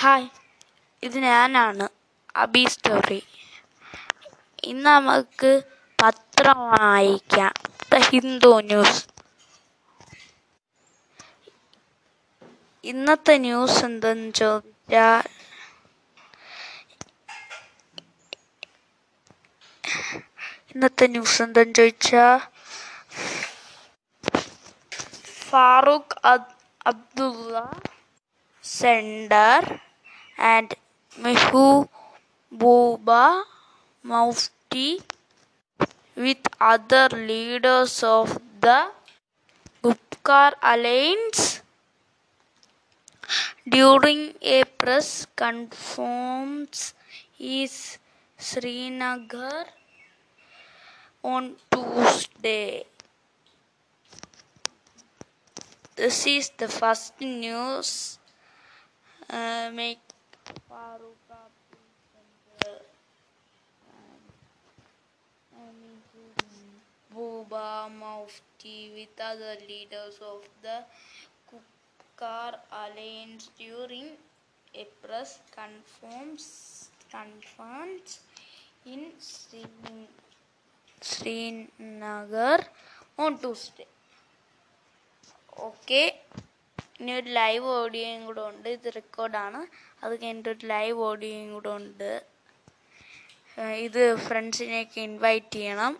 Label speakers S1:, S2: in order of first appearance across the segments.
S1: Hi ഇത് ഞാനാണ് Abi story. ഇന്ന് നമുക്ക് പത്രം വായിക്കാം. The Hindu news. ഇന്നത്തെ ന്യൂസ് എന്തെന്ന് ചോദിച്ചാൽ ഇന്നത്തെ ന്യൂസ് എന്തെന്ന് ചോദിച്ചാൽ Farooq Abdulla Sender and Mehbooba Mufti with other leaders of the Gupkar Alliance during a press conference is Srinagar on Tuesday. This is the first news uh, make Faruka and, uh, I mean Mufti with other leaders of the Gupkar Alliance during a press conference in Srinagar on Tuesday. Okay, ഇനി ഒരു live ഓഡിയോയും കൂടെ ഉണ്ട്. ഇത് റെക്കോർഡാണ് അത് കഴിഞ്ഞിട്ട് ഒരു live ഓഡിയോയും കൂടെ ഉണ്ട്. ഇത് ഫ്രണ്ട്സിനെയൊക്കെ ഇൻവൈറ്റ് ചെയ്യണം.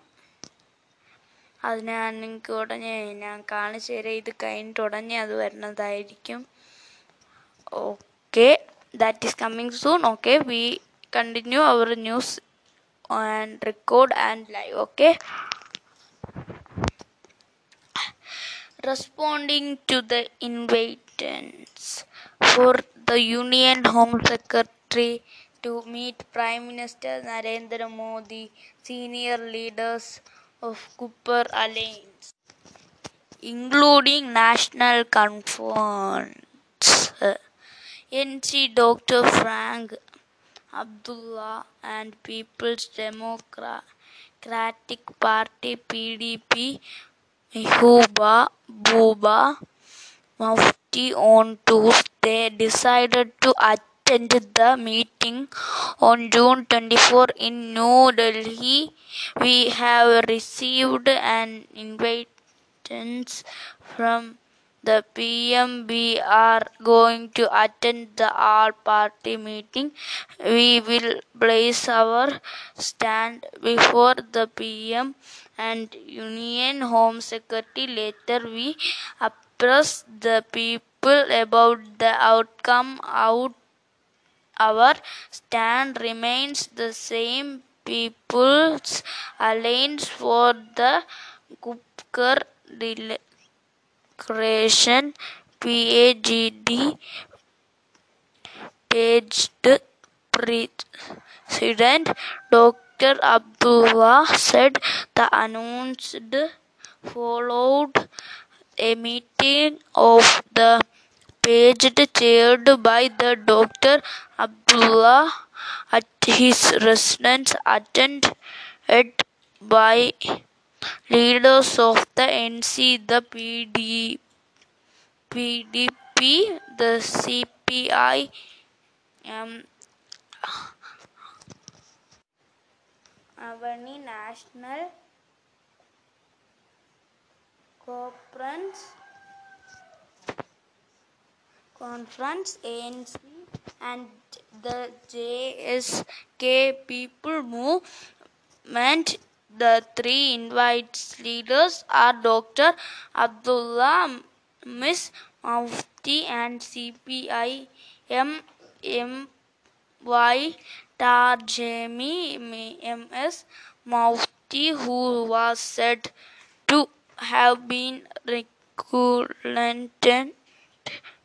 S1: അത് ഞാൻ നിങ്ങൾക്ക് ഉടനെ ഞാൻ കാണിച്ചു തരാം. ഇത് കഴിഞ്ഞിട്ട് ഉടനെ അത് വരുന്നതായിരിക്കും. Okay that is coming soon okay we continue our news and record and live okay responding to the invitations for the Union Home Secretary to meet Prime Minister Narendra Modi, senior leaders of Gupkar Alliance, including National Conference, NC Dr. Farooq Abdullah and People's Democratic Party PDP Mehbooba Buba Mufti on Tuesday decided to attend the meeting on June 24 in New Delhi. We have received an invitation from the PM. We are going to attend the all party meeting. We will place our stand before the PM and Union Home Secretary. Later, we appraise the people about the outcome. Out our stand remains the same. People's Alliance for the Gupkar Declaration PAGD paged President. Abdullah said the announced followed a meeting of the paged chaired by the Dr. Abdullah at his residence attended by leaders of the NC, the PD, PDP, the CPI, um, Awami National Conference, Conference, ANC, and the JSK People Movement. The three invites leaders are Dr. Abdullah, Miss Mufti, and CPI M. M. Y. Tarigami MS Mufti, who was said to have been reluctant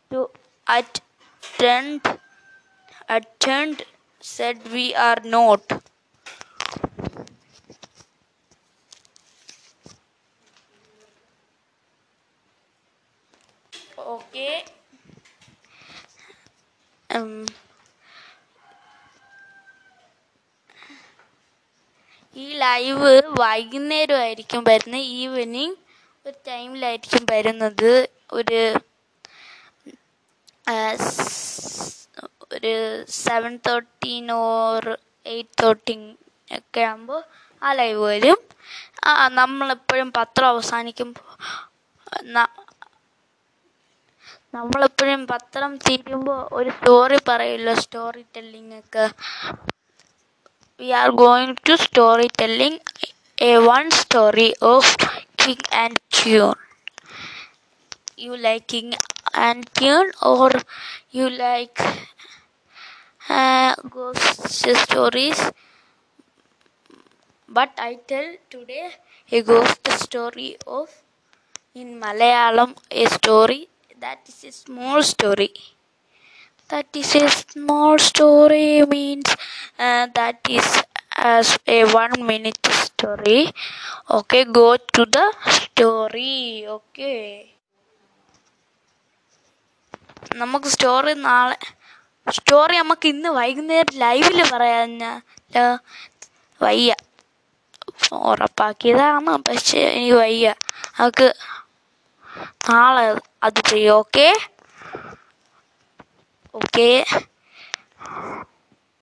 S1: to attend, attend, said we are not. Okay. Um, ഈ live വൈകുന്നേരമായിരിക്കും വരുന്നത്. Evening ഒരു ടൈമിലായിരിക്കും വരുന്നത്. ഒരു ഒരു seven thirteen or eight thirteen ഒക്കെ ആകുമ്പോൾ ആ ലൈവ് വരും. നമ്മളെപ്പോഴും പത്രം അവസാനിക്കുമ്പോൾ നമ്മളെപ്പോഴും പത്രം തീരുമ്പോൾ ഒരു സ്റ്റോറി പറയുമല്ലോ story telling we are going to storytelling a one story of king and tune you like king and tune or you like uh, ghost stories? But i tell today a ghost story of in malayalam a story that is a small story that is a small story means uh, that is as a one minute story. Okay go to the story. Okay. നമുക്ക് story നാളെ story നമുക്ക് ഇന്ന് വൈകുന്നേരം ലൈവിൽ പറയാഞ്ഞ വയ്യ. ഉറപ്പാക്കിയതാണ് പക്ഷെ എനിക്ക് വയ്യ. നമുക്ക് നാളെ അത് ചെയ്യും. Okay okay.